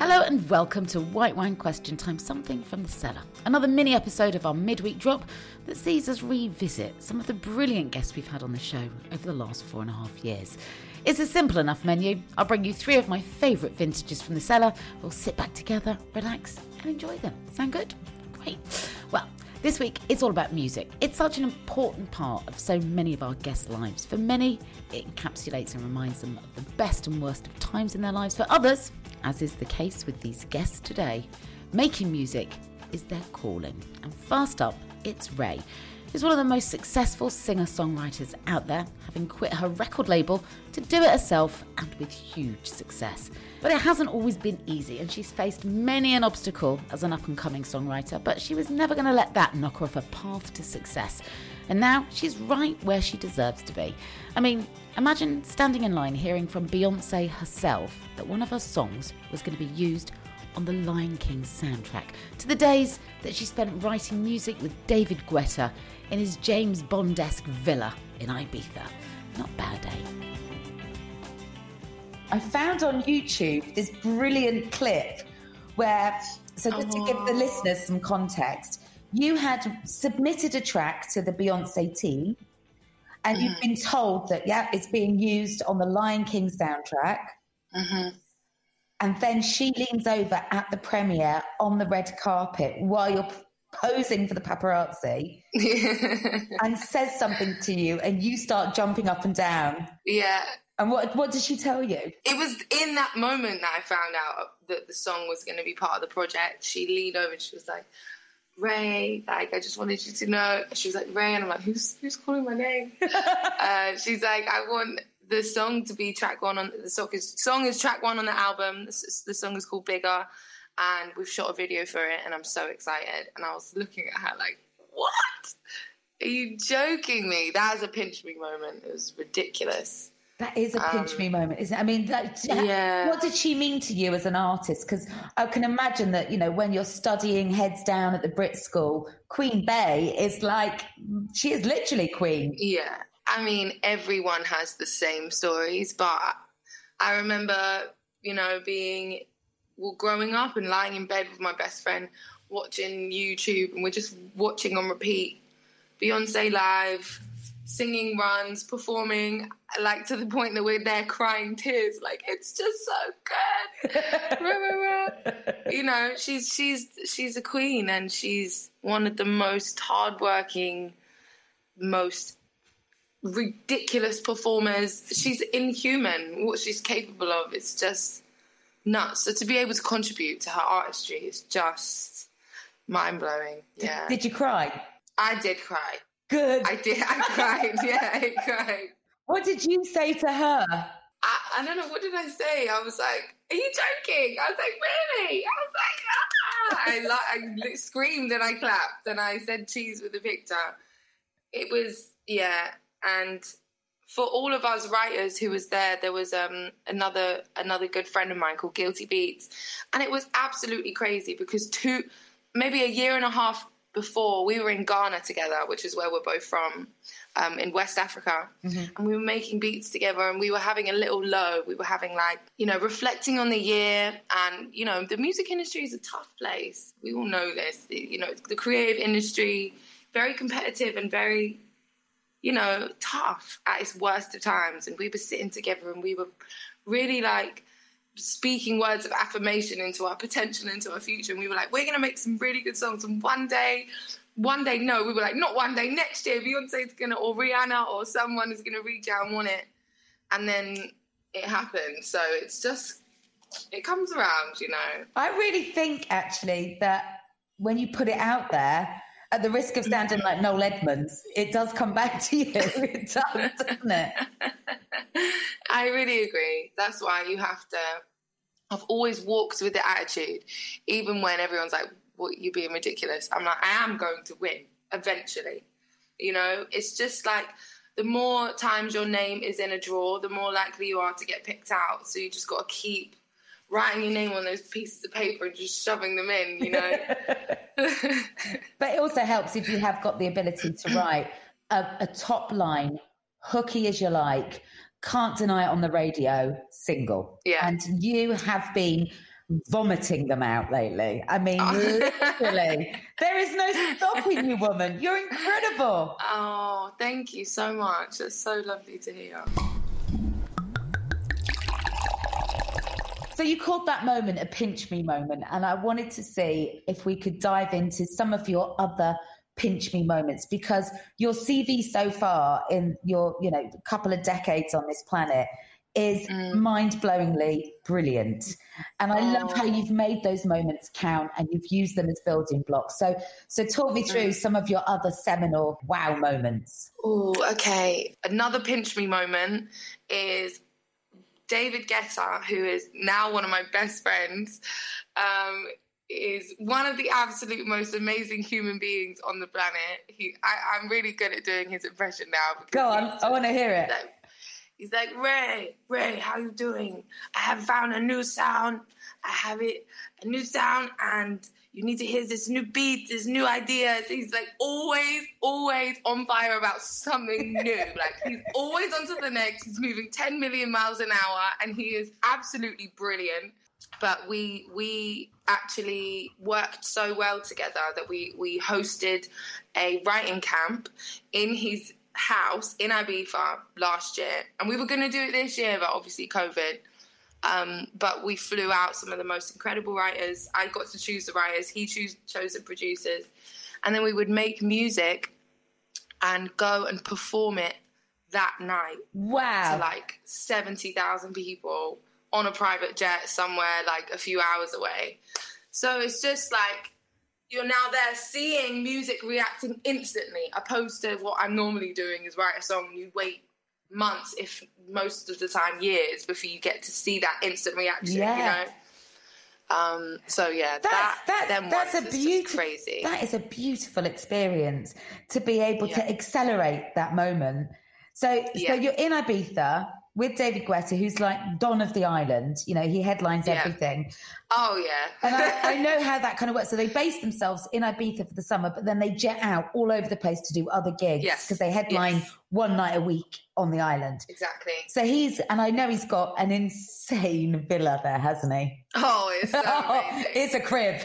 Hello and welcome to White Wine Question Time, something from the cellar. Another mini episode of our midweek drop that sees us revisit some of the brilliant guests we've had on the show over the last four and a half years. It's a simple enough menu. I'll bring you three of my favourite vintages from the cellar. We'll sit back together, relax, and enjoy them. Sound good? Great. Well, this week, it's all about music. It's such an important part of so many of our guests' lives. For many, it encapsulates and reminds them of the best and worst of times in their lives. For others, as is the case with these guests today, making music is their calling. And first up, it's Raye, She's one of the most successful singer songwriters out there, having quit her record label to do it herself and with huge success. But it hasn't always been easy, and she's faced many an obstacle as an up and coming songwriter, but she was never going to let that knock her off her path to success. And now she's right where she deserves to be. I mean, imagine standing in line hearing from Beyonce herself that one of her songs was going to be used on the Lion King soundtrack, to the days that she spent writing music with David Guetta in his James Bond esque villa in Ibiza. Not bad, eh? I found on YouTube this brilliant clip where, so just to give the listeners some context, you had submitted a track to the Beyonce team, and Mm-hmm. you've been told that yeah, it's being used on the Lion King soundtrack. Mm-hmm. And then she leans over at the premiere on the red carpet while you're posing for the paparazzi and says something to you, and you start jumping up and down. yeah. And what what does she tell you? It was in that moment that I found out that the song was going to be part of the project. She leaned over and she was like, Raye, like, I just wanted you to know. She was like, Raye, and I'm like, who's, who's calling my name? uh, she's like, I want the song to be track one on the song is, song is track one on the album. The, the song is called Bigger, and we've shot a video for it, and I'm so excited. And I was looking at her like, what? Are you joking me? That was a pinch me moment. It was ridiculous. That is a pinch me moment, isn't it? I mean, that, Um, yeah. what did she mean to you as an artist? Because I can imagine that, you know, when you're studying heads down at the Brit School, Queen Bey is like, she is literally Queen. Yeah. I mean, everyone has the same stories, but I remember, you know, being, well, growing up and lying in bed with my best friend, watching YouTube, and we're just watching on repeat Beyonce live, singing runs, performing, like to the point that we're there crying tears. Like, it's just so good. You know, she's she's she's a queen, and she's one of the most hardworking, most ridiculous performers. She's inhuman. What she's capable of is just nuts. So to be able to contribute to her artistry is just mind blowing. Yeah. Did you cry? I did cry. Good. I did. I cried. yeah, I cried. What did you say to her? I, I don't know. What did I say? I was like, "Are you joking?" I was like, "Really?" I was like, ah! I, I screamed and I clapped and I said cheese with the picture. It was yeah, and for all of us writers who was there, there was um, another another good friend of mine called GuiltyBeatz, and it was absolutely crazy because two, maybe a year and a half before, we were in Ghana together, which is where we're both from, um, in West Africa, mm-hmm. and we were making beats together, and we were having a little low. We were having like you know reflecting on the year, and you know the music industry is a tough place. We all know this. You know the creative industry, very competitive and very you know, tough at its worst of times. And we were sitting together and we were really like speaking words of affirmation into our potential, into our future. And we were like, we're going to make some really good songs. And one day, one day, no, we were like, not one day, next year, Beyonce's going to, or Rihanna, or someone is going to reach out and want it. And then it happened. So it's just, it comes around, you know. I really think actually that when you put it out there, at the risk of sounding like Noel Edmonds, it does come back to you. It does, doesn't it? I really agree. That's why you have to. I've always walked with the attitude, even when everyone's like, "What you're being ridiculous." I'm like, I am going to win eventually. You know, it's just like the more times your name is in a draw, the more likely you are to get picked out. So you just got to keep writing your name on those pieces of paper and just shoving them in, you know. but it also helps if you have got the ability to write a, a top line, hooky as you like, can't deny it on the radio, single. Yeah. And you have been vomiting them out lately. I mean, oh. literally. there is no stopping you, woman. You're incredible. Oh, thank you so much. That's so lovely to hear. So you called that moment a pinch me moment, and I wanted to see if we could dive into some of your other pinch me moments because your CV so far in your you know couple of decades on this planet is mm. mind-blowingly brilliant and i oh. love how you've made those moments count and you've used them as building blocks so so talk me through mm. some of your other seminal wow moments oh okay another pinch me moment is David Guetta, who is now one of my best friends, um, is one of the absolute most amazing human beings on the planet. He, I, am really good at doing his impression now. Go on, I want to hear it. Like, he's like, Raye, Raye, how you doing? I have found a new sound. I have it, a new sound, and you need to hear this new beat, this new ideas. He's like always, always on fire about something new. like he's always on to the next. He's moving 10 million miles an hour and he is absolutely brilliant. But we we actually worked so well together that we we hosted a writing camp in his house in Ibiza last year. And we were going to do it this year, but obviously COVID. Um, but we flew out some of the most incredible writers. I got to choose the writers, he choose, chose the producers. And then we would make music and go and perform it that night. Wow. To like 70,000 people on a private jet somewhere like a few hours away. So it's just like you're now there seeing music reacting instantly, opposed to what I'm normally doing is write a song and you wait months, if most of the time years, before you get to see that instant reaction. Yeah. You know. Um, so yeah, that's, that that's, that's a beautiful crazy. That is a beautiful experience to be able yeah. to accelerate that moment. So yeah. so you're in Ibiza with David Guetta, who's like Don of the Island. You know, he headlines yeah. everything. Oh, yeah. and I, I, know how that kind of works. So they base themselves in Ibiza for the summer, but then they jet out all over the place to do other gigs because yes. they headline yes. one night a week on the island. Exactly. So he's, and I know he's got an insane villa there, hasn't he? Oh, it's so It's a crib.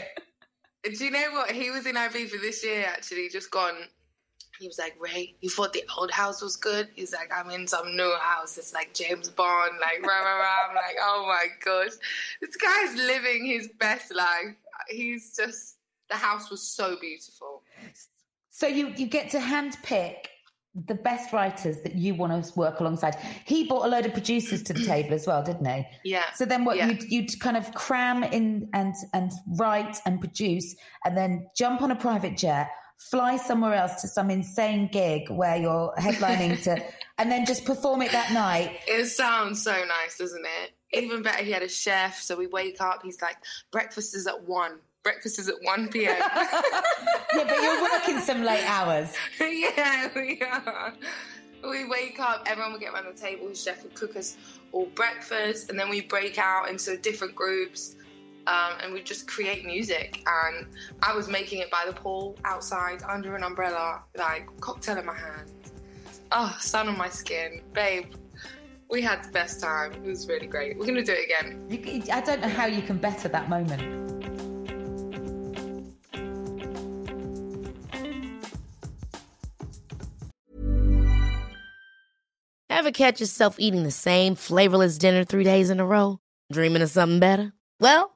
Do you know what? He was in Ibiza this year, actually, just gone he was like, Raye, you thought the old house was good? He's like, I'm in some new house. It's like James Bond, like rah rah rah. I'm like, oh my gosh, this guy's living his best life. He's just the house was so beautiful. So you you get to handpick the best writers that you want to work alongside. He brought a load of producers to the table as well, didn't he? Yeah. So then what yeah. you'd, you'd kind of cram in and and write and produce and then jump on a private jet fly somewhere else to some insane gig where you're headlining to, and then just perform it that night. It sounds so nice, doesn't it? Even better, he had a chef. So we wake up, he's like, breakfast is at one. Breakfast is at 1 p.m. yeah, but you're working some late hours. yeah, we are. We wake up, everyone will get around the table, his chef would cook us all breakfast, and then we break out into different groups. Um, and we just create music. And I was making it by the pool outside under an umbrella, like cocktail in my hand. Oh, sun on my skin, babe. We had the best time. It was really great. We're gonna do it again. You, I don't know how you can better that moment. Ever catch yourself eating the same flavorless dinner three days in a row? Dreaming of something better? Well,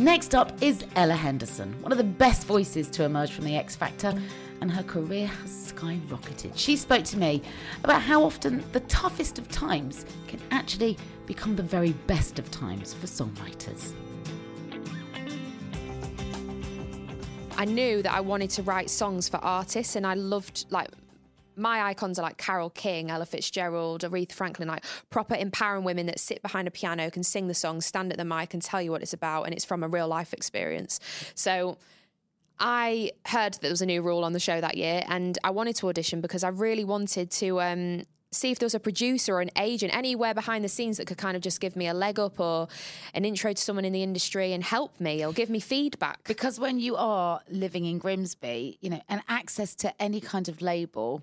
Next up is Ella Henderson, one of the best voices to emerge from the X Factor, and her career has skyrocketed. She spoke to me about how often the toughest of times can actually become the very best of times for songwriters. I knew that I wanted to write songs for artists, and I loved like my icons are like Carole King, Ella Fitzgerald, Aretha Franklin, like proper empowering women that sit behind a piano, can sing the song, stand at the mic, and tell you what it's about, and it's from a real life experience. So. I heard that there was a new rule on the show that year, and I wanted to audition because I really wanted to um, see if there was a producer or an agent anywhere behind the scenes that could kind of just give me a leg up or an intro to someone in the industry and help me or give me feedback. Because when you are living in Grimsby, you know, and access to any kind of label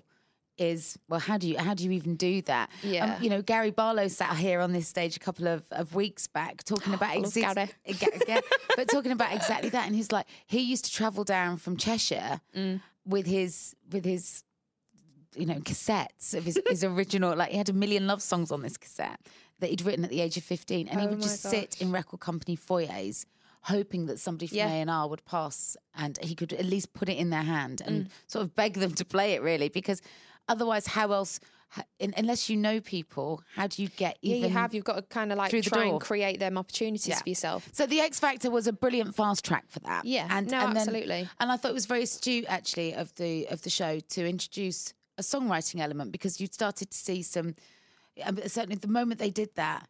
is well how do you how do you even do that Yeah. um, you know gary barlow sat here on this stage a couple of, of weeks back talking about Gary. yeah, but talking about exactly that and he's like he used to travel down from cheshire Mm. with his with his you know cassettes of his, his original like he had a million love songs on this cassette that he'd written at the age of 15 and he Oh would my just sit in record company foyers hoping that somebody from Yeah. A&R would pass and he could at least put it in their hand Mm. and sort of beg them to play it really because otherwise how else unless you know people how do you get Yeah, you have. You've got to kind of like try and create them opportunities Yeah. for yourself. so the X Factor was a brilliant fast track for that. Yeah, and no, and then- absolutely. and I thought it was very astute actually of the of the show to introduce a songwriting element because you started to see some. um, Certainly, the moment they did that,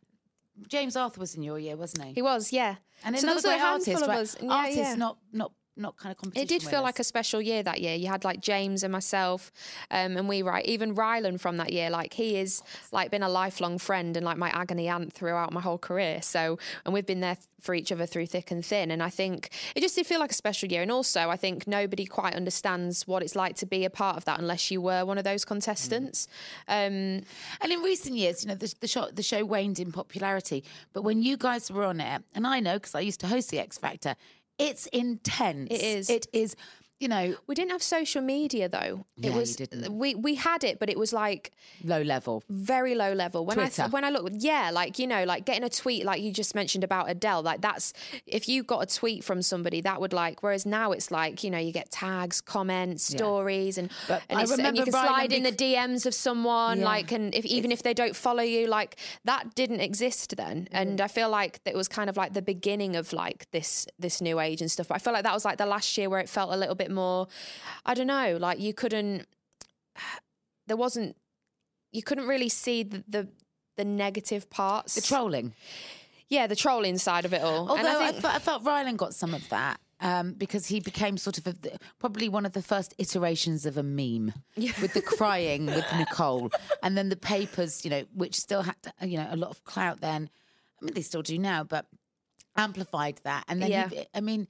James Arthur was in your year, wasn't he? He was, yeah. and So another great artist, right? Yeah, artists, yeah. not not not kind of competition. It did feel winners. like a special year that year. You had like James and myself, um, and we write even Rylan from that year. Like he is like been a lifelong friend and like my agony aunt throughout my whole career. So and we've been there for each other through thick and thin. And I think it just did feel like a special year. And also I think nobody quite understands what it's like to be a part of that unless you were one of those contestants. Um, And in recent years, you know, the, the show the show waned in popularity. But when you guys were on it, and I know because I used to host the X Factor, it's intense. It is. It is. You know, We didn't have social media though. Yeah, it was didn't. we we had it, but it was like low level. very low level. When Twitter. I when I look, yeah, like you know, like getting a tweet, like you just mentioned about Adele, like that's if you got a tweet from somebody, that would like. Whereas now it's like you know, you get tags, comments, Yeah. stories, and But and, I it's, and you can Rylan slide in the DMs of someone, Yeah. like, and if even if they don't follow you, like that didn't exist then. Mm-hmm. And I feel like it was kind of like the beginning of like this this new age and stuff. But I feel like that was like the last year where it felt a little bit more. I don't know, like you couldn't. There wasn't you couldn't really see the the, the negative parts. The trolling. yeah, the trolling side of it all. Although and I, I think, felt, I felt Rylan got some of that. Um, because he became sort of a, probably one of the first iterations of a meme with the crying with Nicole, and then the papers, you know, which still had you know a lot of clout then. I mean, they still do now, but amplified that. And then, Yeah. he, I mean,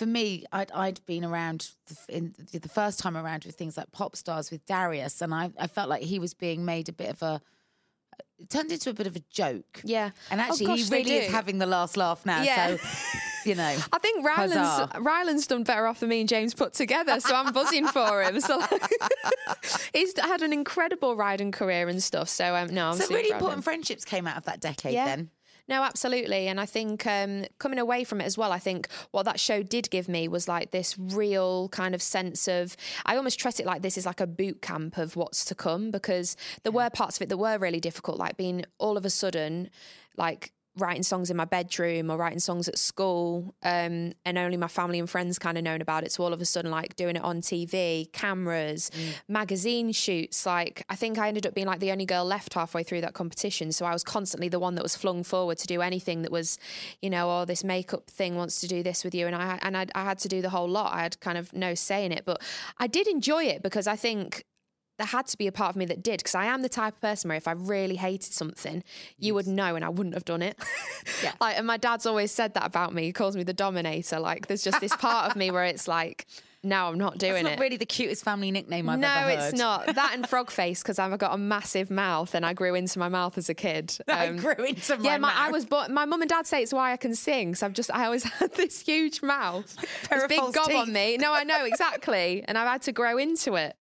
for me, I'd, I'd been around the, in the first time around with things like pop stars with Darius, and I, I felt like he was being made a bit of a. Turned into a bit of a joke. yeah, And Oh, actually, gosh, he really is having the last laugh now. Yeah. So, you know. I think Rylan's. Rylan's done better off than me and James put together, so I'm buzzing for him. So he's had an incredible riding career and stuff. So um, no, I'm So really proud of him. important friendships came out of that decade Yeah. then. No, absolutely. And I think um, coming away from it as well, I think what that show did give me was like this real kind of sense of, I almost treat it like this is like a boot camp of what's to come because there were parts of it that were really difficult, like being all of a sudden like writing songs in my bedroom or writing songs at school um, and only my family and friends kind of known about it. So all of a sudden like doing it on tv cameras magazine shoots like i think i ended up being like the only girl left halfway through that competition. So i was constantly the one that was flung forward to do anything that was you know oh this makeup thing wants to do this with you. And i and I, I had to do the whole lot. I had kind of no say in it. But i did enjoy it because i think there had to be a part of me that did because I am the type of person where if I really hated something, you would know and I wouldn't have done it. Yeah. like, and my dad's always said that about me. He calls me the dominator. Like, there's just this part of me where it's like, no, I'm not doing It's not it. really the cutest family nickname I've no, ever heard. No, it's not. That and frog face because I've got a massive mouth and I grew into my mouth as a kid. I Um, grew into my yeah, my, I was. But my mum and dad say it's why I can sing. So I've just, I always had this huge mouth, this big gob teeth. on me. No, I know exactly, and I've had to grow into it.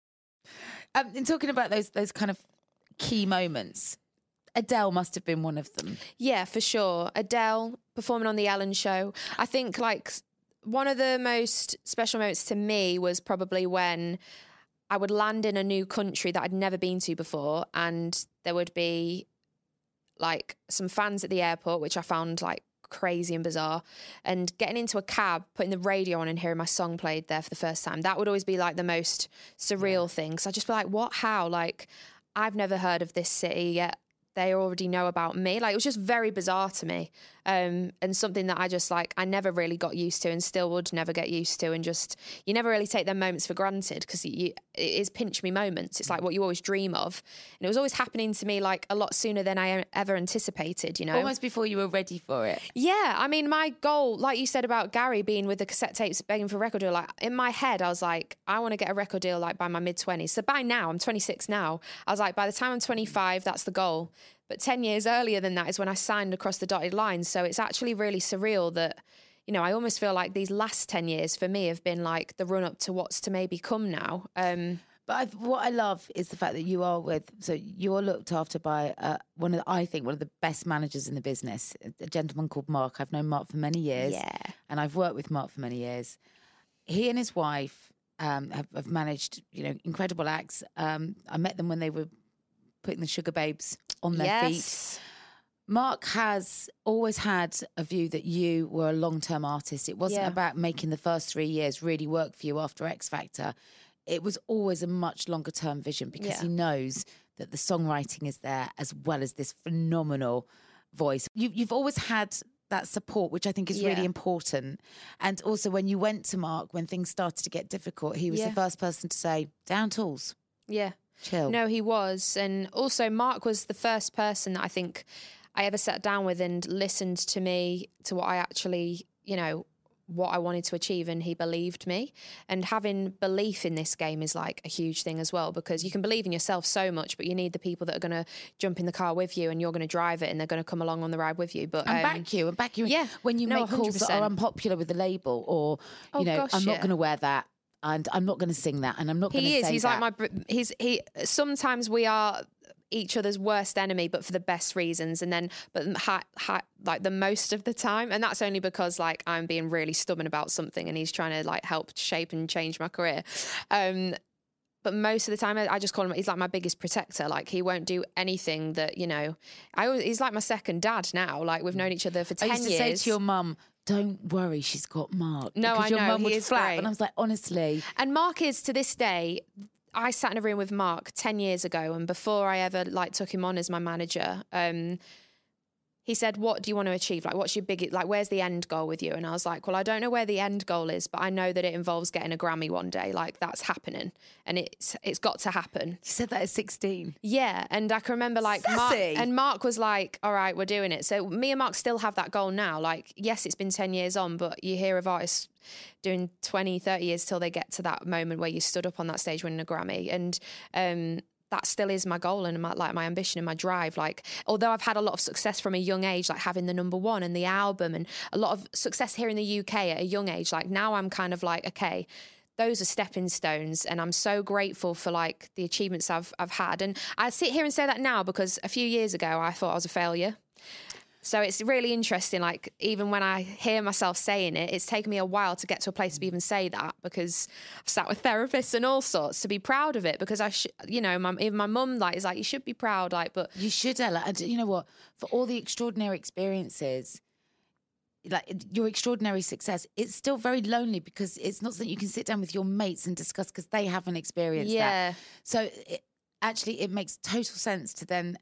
Um, in talking about those those kind of key moments, Adele must have been one of them. Yeah, for sure. Adele performing on the Ellen show. I think like one of the most special moments to me was probably when I would land in a new country that I'd never been to before and there would be like some fans at the airport which I found like crazy and bizarre. And getting into a cab putting the radio on and hearing my song played there for the first time that would always be like the most surreal thing. So I'd just be like what? How? Like I've never heard of this city yet they already know about me. Like it was just very bizarre to me, um, and something that I just like I never really got used to, and still would never get used to. And just you never really take them moments for granted because it is pinch me moments. It's like what you always dream of, and it was always happening to me like a lot sooner than I ever anticipated. You know, Almost before you were ready for it. yeah, I mean, my goal, like you said about Gary being with the cassette tapes, begging for a record deal, like in my head, I was like, I want to get a record deal like by my mid 20s. So by now, I'm 26 now. I was like, by the time I'm 25, that's the goal. But 10 years earlier than that is when I signed across the dotted line. So it's actually really surreal that, you know, I almost feel like these last 10 years for me have been like the run up to what's to maybe come now. Um, But I've, what I love is the fact that you are with, so you're looked after by uh, one of, the, I think, one of the best managers in the business, a gentleman called Mark. I've known Mark for many years. Yeah. And I've worked with Mark for many years. He and his wife um, have, have managed, you know, incredible acts. Um, I met them when they were putting the Sugababes on their feet. Mark has always had a view that you were a long term artist. It wasn't Yeah. about making the first three years really work for you after X Factor. It was always a much longer term vision because Yeah. he knows that the songwriting is there as well as this phenomenal voice. You, you've always had that support, which I think is really important. And also, when you went to Mark, when things started to get difficult, he was Yeah. the first person to say, down tools, Yeah. Chill. No, he was. And also, Mark was the first person that I think I ever sat down with and listened to me, to what I actually, you know, what I wanted to achieve. And he believed me. And having belief in this game is like a huge thing as well, because you can believe in yourself so much, but you need the people that are going to jump in the car with you and you're going to drive it and they're going to come along on the ride with you. But and um, back you and back you. yeah. when you No, make calls that are unpopular with the label, or you Oh, know, gosh, I'm not yeah. going to wear that. And I'm not going to sing that, and I'm not going to He is. He's that. like my. br- He's he. Sometimes we are each other's worst enemy, but for the best reasons. And then, but ha, ha, like the most of the time, and that's only because like I'm being really stubborn about something, and he's trying to like help shape and change my career. Um, but most of the time, I I just call him. He's like my biggest protector. Like he won't do anything that you know. I always, he's like my second dad now. Like we've known each other for ten I used to years. say to your mum, "Don't worry, she's got Mark." No, because I your know, mum he would is flap, great. and I was like, honestly, And Mark is to this day. I sat in a room with Mark ten years ago, and before I ever like took him on as my manager, um, he said, "What do you want to achieve? Like, what's your big like? Where's the end goal with you?" And I was like, "Well, I don't know where the end goal is, but I know that it involves getting a Grammy one day. Like, that's happening, and it's it's got to happen." you said that at 16. Yeah, and I can remember like Mark and Mark was like, "All right, we're doing it." So me and Mark still have that goal now. Like, yes, it's been 10 years on, but you hear of artists doing 20, 30 years till they get to that moment where you stood up on that stage winning a Grammy and um that still is my goal and my, like my ambition and my drive. Like, although I've had a lot of success from a young age, like having the number one and the album, and a lot of success here in the UK at a young age. Like now, I'm kind of like, okay, those are stepping stones and i'm so grateful for like the achievements i've i've had and i sit here and say that now because a few years ago i thought i was a failure so it's really interesting like even when i hear myself saying it it's taken me a while to get to a place to even say that because i've sat with therapists and all sorts to be proud of it because i should you know my, even my mum like is like you should be proud like but You should, Ella. And you know what? For all the extraordinary experiences, like your extraordinary success, it's still very lonely because it's not something you can sit down with your mates and discuss because they haven't experienced Yeah. that. So it, actually, it makes total sense to then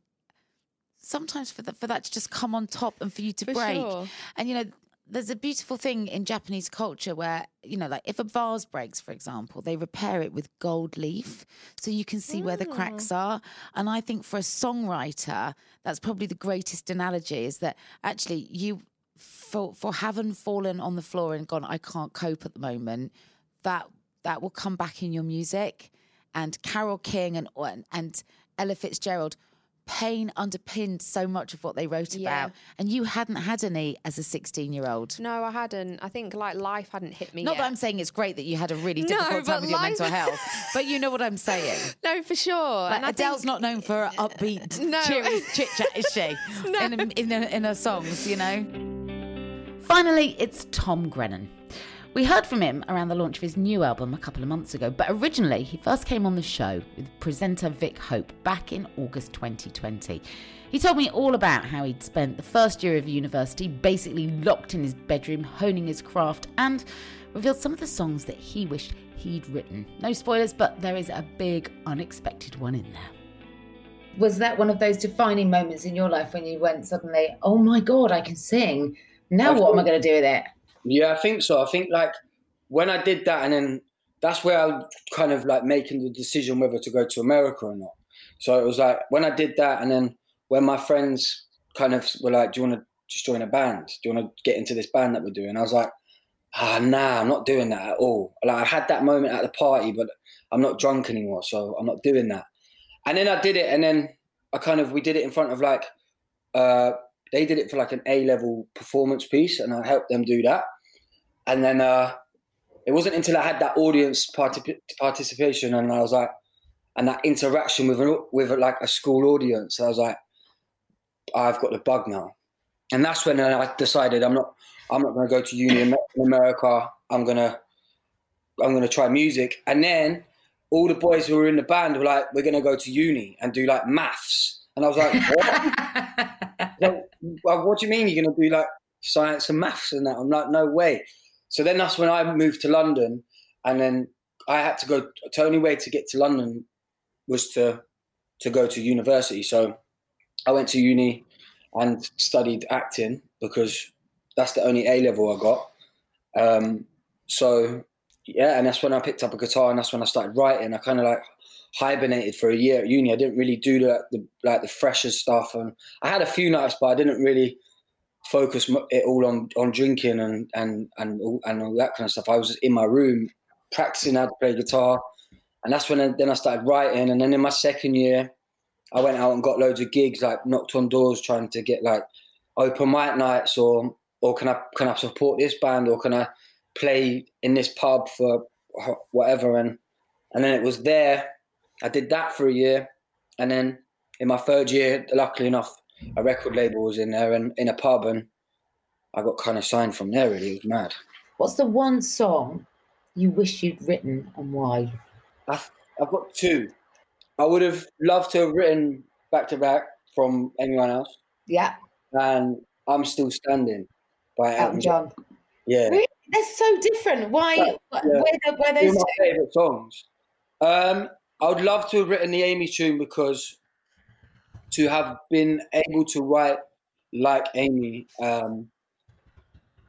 sometimes for that for that to just come on top and for you to For break. sure. And you know, there's a beautiful thing in Japanese culture where you know, like if a vase breaks, for example, they repair it with gold leaf, so you can see where the cracks mm. are. And I think for a songwriter, that's probably the greatest analogy: is that actually you, for for having fallen on the floor and gone, I can't cope at the moment. That that will come back in your music. And Carole King and and, and Ella Fitzgerald. Pain underpinned so much of what they wrote Yeah. about, and you hadn't had any as a 16 year old. no i hadn't i think like life hadn't hit me Not yet. that I'm saying it's great that you had a really difficult but time with your mental health, but you know what I'm saying. no for sure Like and Adele's think- not known for her upbeat, No. cheery chit chat, is she? In, in, in, in her songs, you know. Finally, it's Tom Grennan. We heard from him around the launch of his new album a couple of months ago, but originally he first came on the show with presenter Vick Hope back in August 2020. He told me all about how he'd spent the first year of university basically locked in his bedroom, honing his craft, and revealed some of the songs that he wished he'd written. No spoilers, but there is a big unexpected one in there. Was that one of those defining moments in your life when you went suddenly, oh my God, I can sing? Now I what am I going to do with it? Yeah, I think so. I think like when I did that, and then that's where I kind of like making the decision whether to go to America or not. So it was like when I did that, and then when my friends kind of were like, "Do you want to just join a band? Do you want to get into this band that we're doing?" I was like, "Ah, nah, I'm not doing that at all." Like I had that moment at the party, but I'm not drunk anymore, so I'm not doing that. And then I did it, and then I kind of we did it in front of like uh, they did it for like an A level performance piece, and I helped them do that. And then uh, it wasn't until I had that audience particip- participation, and I was like, and that interaction with an, with like a school audience, I was like, I've got the bug now. And that's when I decided I'm not I'm not going to go to uni in America. I'm gonna I'm gonna try music. And then all the boys who were in the band were like, we're gonna go to uni and do like maths. And I was like, what? Like, what do you mean you're going to do like science and maths and that? I'm like, no way. So then that's when I moved to London, and then I had to go. The only way to get to London was to to go to university. So I went to uni and studied acting because that's the only A level I got. Um, so yeah, and that's when I picked up a guitar, and that's when I started writing. I kind of like hibernated for a year at uni. I didn't really do the, the like the freshers stuff, and I had a few nights, but I didn't really focus it all on on drinking and and and all, and all that kind of stuff. I was in my room practicing how to play guitar, and that's when I, then I started writing. And then in my second year, I went out and got loads of gigs, like knocked on doors trying to get like open mic nights, or or can I can I support this band, or can I play in this pub for whatever, and and then it was there. I did that for a year, and then in my third year, luckily enough, a record label was in there and in a pub, and I got kind of signed from there. Really, it was mad. What's the one song you wish you'd written and why? I've, I've got two. I would have loved to have written Back to Black from Amy Winehouse. Yeah. And I'm still standing by Elton John. Yeah. Really? They're so different. Why? Yeah. Where, where Two those of my favourite songs. Um, I would love to have written the Amy tune because to have been able to write like Amy um,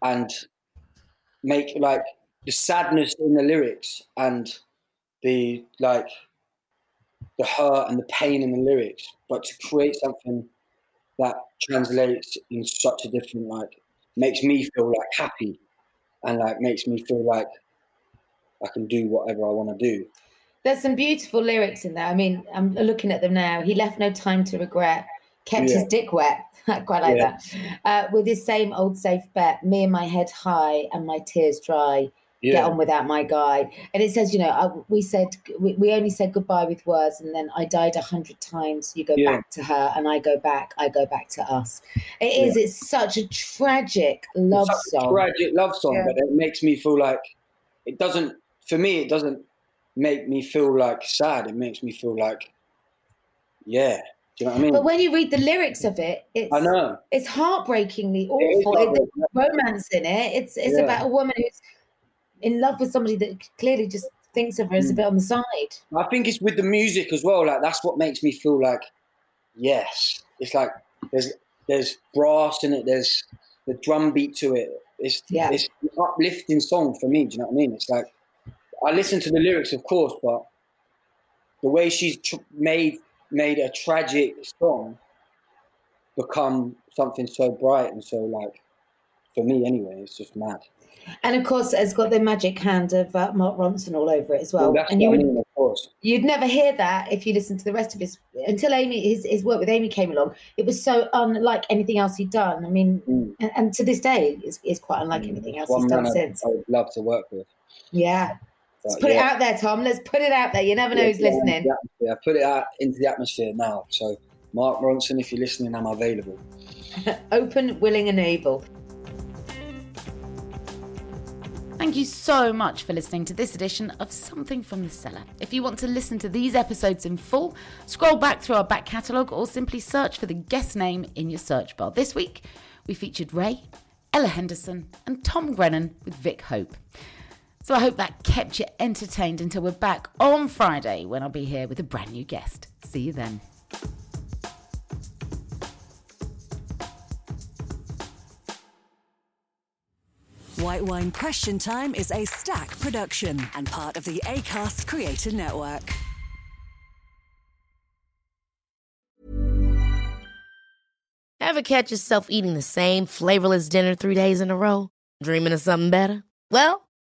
and make like the sadness in the lyrics and the like the hurt and the pain in the lyrics, but to create something that translates in such a different like makes me feel like happy and like makes me feel like I can do whatever I want to do. There's some beautiful lyrics in there. I mean, I'm looking at them now. He left no time to regret, kept his dick wet. I quite like Yeah. that. Uh, with his same old safe bet, me and my head high and my tears dry. Get on without my guy. And it says, you know, I, we said we, we only said goodbye with words, and then I died a hundred times. You go Yeah. back to her, and I go back. I go back to us. It is. It's such a tragic love It's such a song. tragic love song, Yeah. but it makes me feel like it doesn't. For me, it doesn't make me feel like sad. It makes me feel like, yeah. Do you know what I mean? But when you read the lyrics of it, it's I know. it's heartbreakingly awful. It- There's romance in it. It's it's Yeah. about a woman who's in love with somebody that clearly just thinks of her Mm. as a bit on the side. I think it's with the music as well. Like that's what makes me feel like, yes. It's like there's there's brass in it. There's the drum beat to it. It's Yeah. it's an uplifting song for me. Do you know what I mean? It's like I listen to the lyrics, of course, but the way she's tr- made made a tragic song become something so bright and so like for me anyway. It's just mad. And of course, it's got the magic hand of uh, Mark Ronson all over it as well. Well, and you what I would mean, of course. you'd never hear that if you listened to the rest of his until Amy his, his work with Amy came along. It was so unlike anything else he'd done. I mean, Mm. and, and to this day, it's, is quite unlike anything else One he's done since. I would love to work with. Yeah. Let's But put it out there, Tom. Let's put it out there. You never know who's listening. into the. Put it out into the atmosphere now. So, Mark Ronson, if you're listening, I'm available. Open, willing, and able. Thank you so much for listening to this edition of Something from the Cellar. If you want to listen to these episodes in full, scroll back through our back catalogue or simply search for the guest name in your search bar. This week, we featured Raye, Ella Henderson, and Tom Grennan with Vick Hope. So I hope that kept you entertained until we're back on Friday when I'll be here with a brand new guest. See you then. White Wine Question Time is a stack production and part of the ACAST Creator Network. Ever catch yourself eating the same flavorless dinner three days in a row? Dreaming of something better? Well,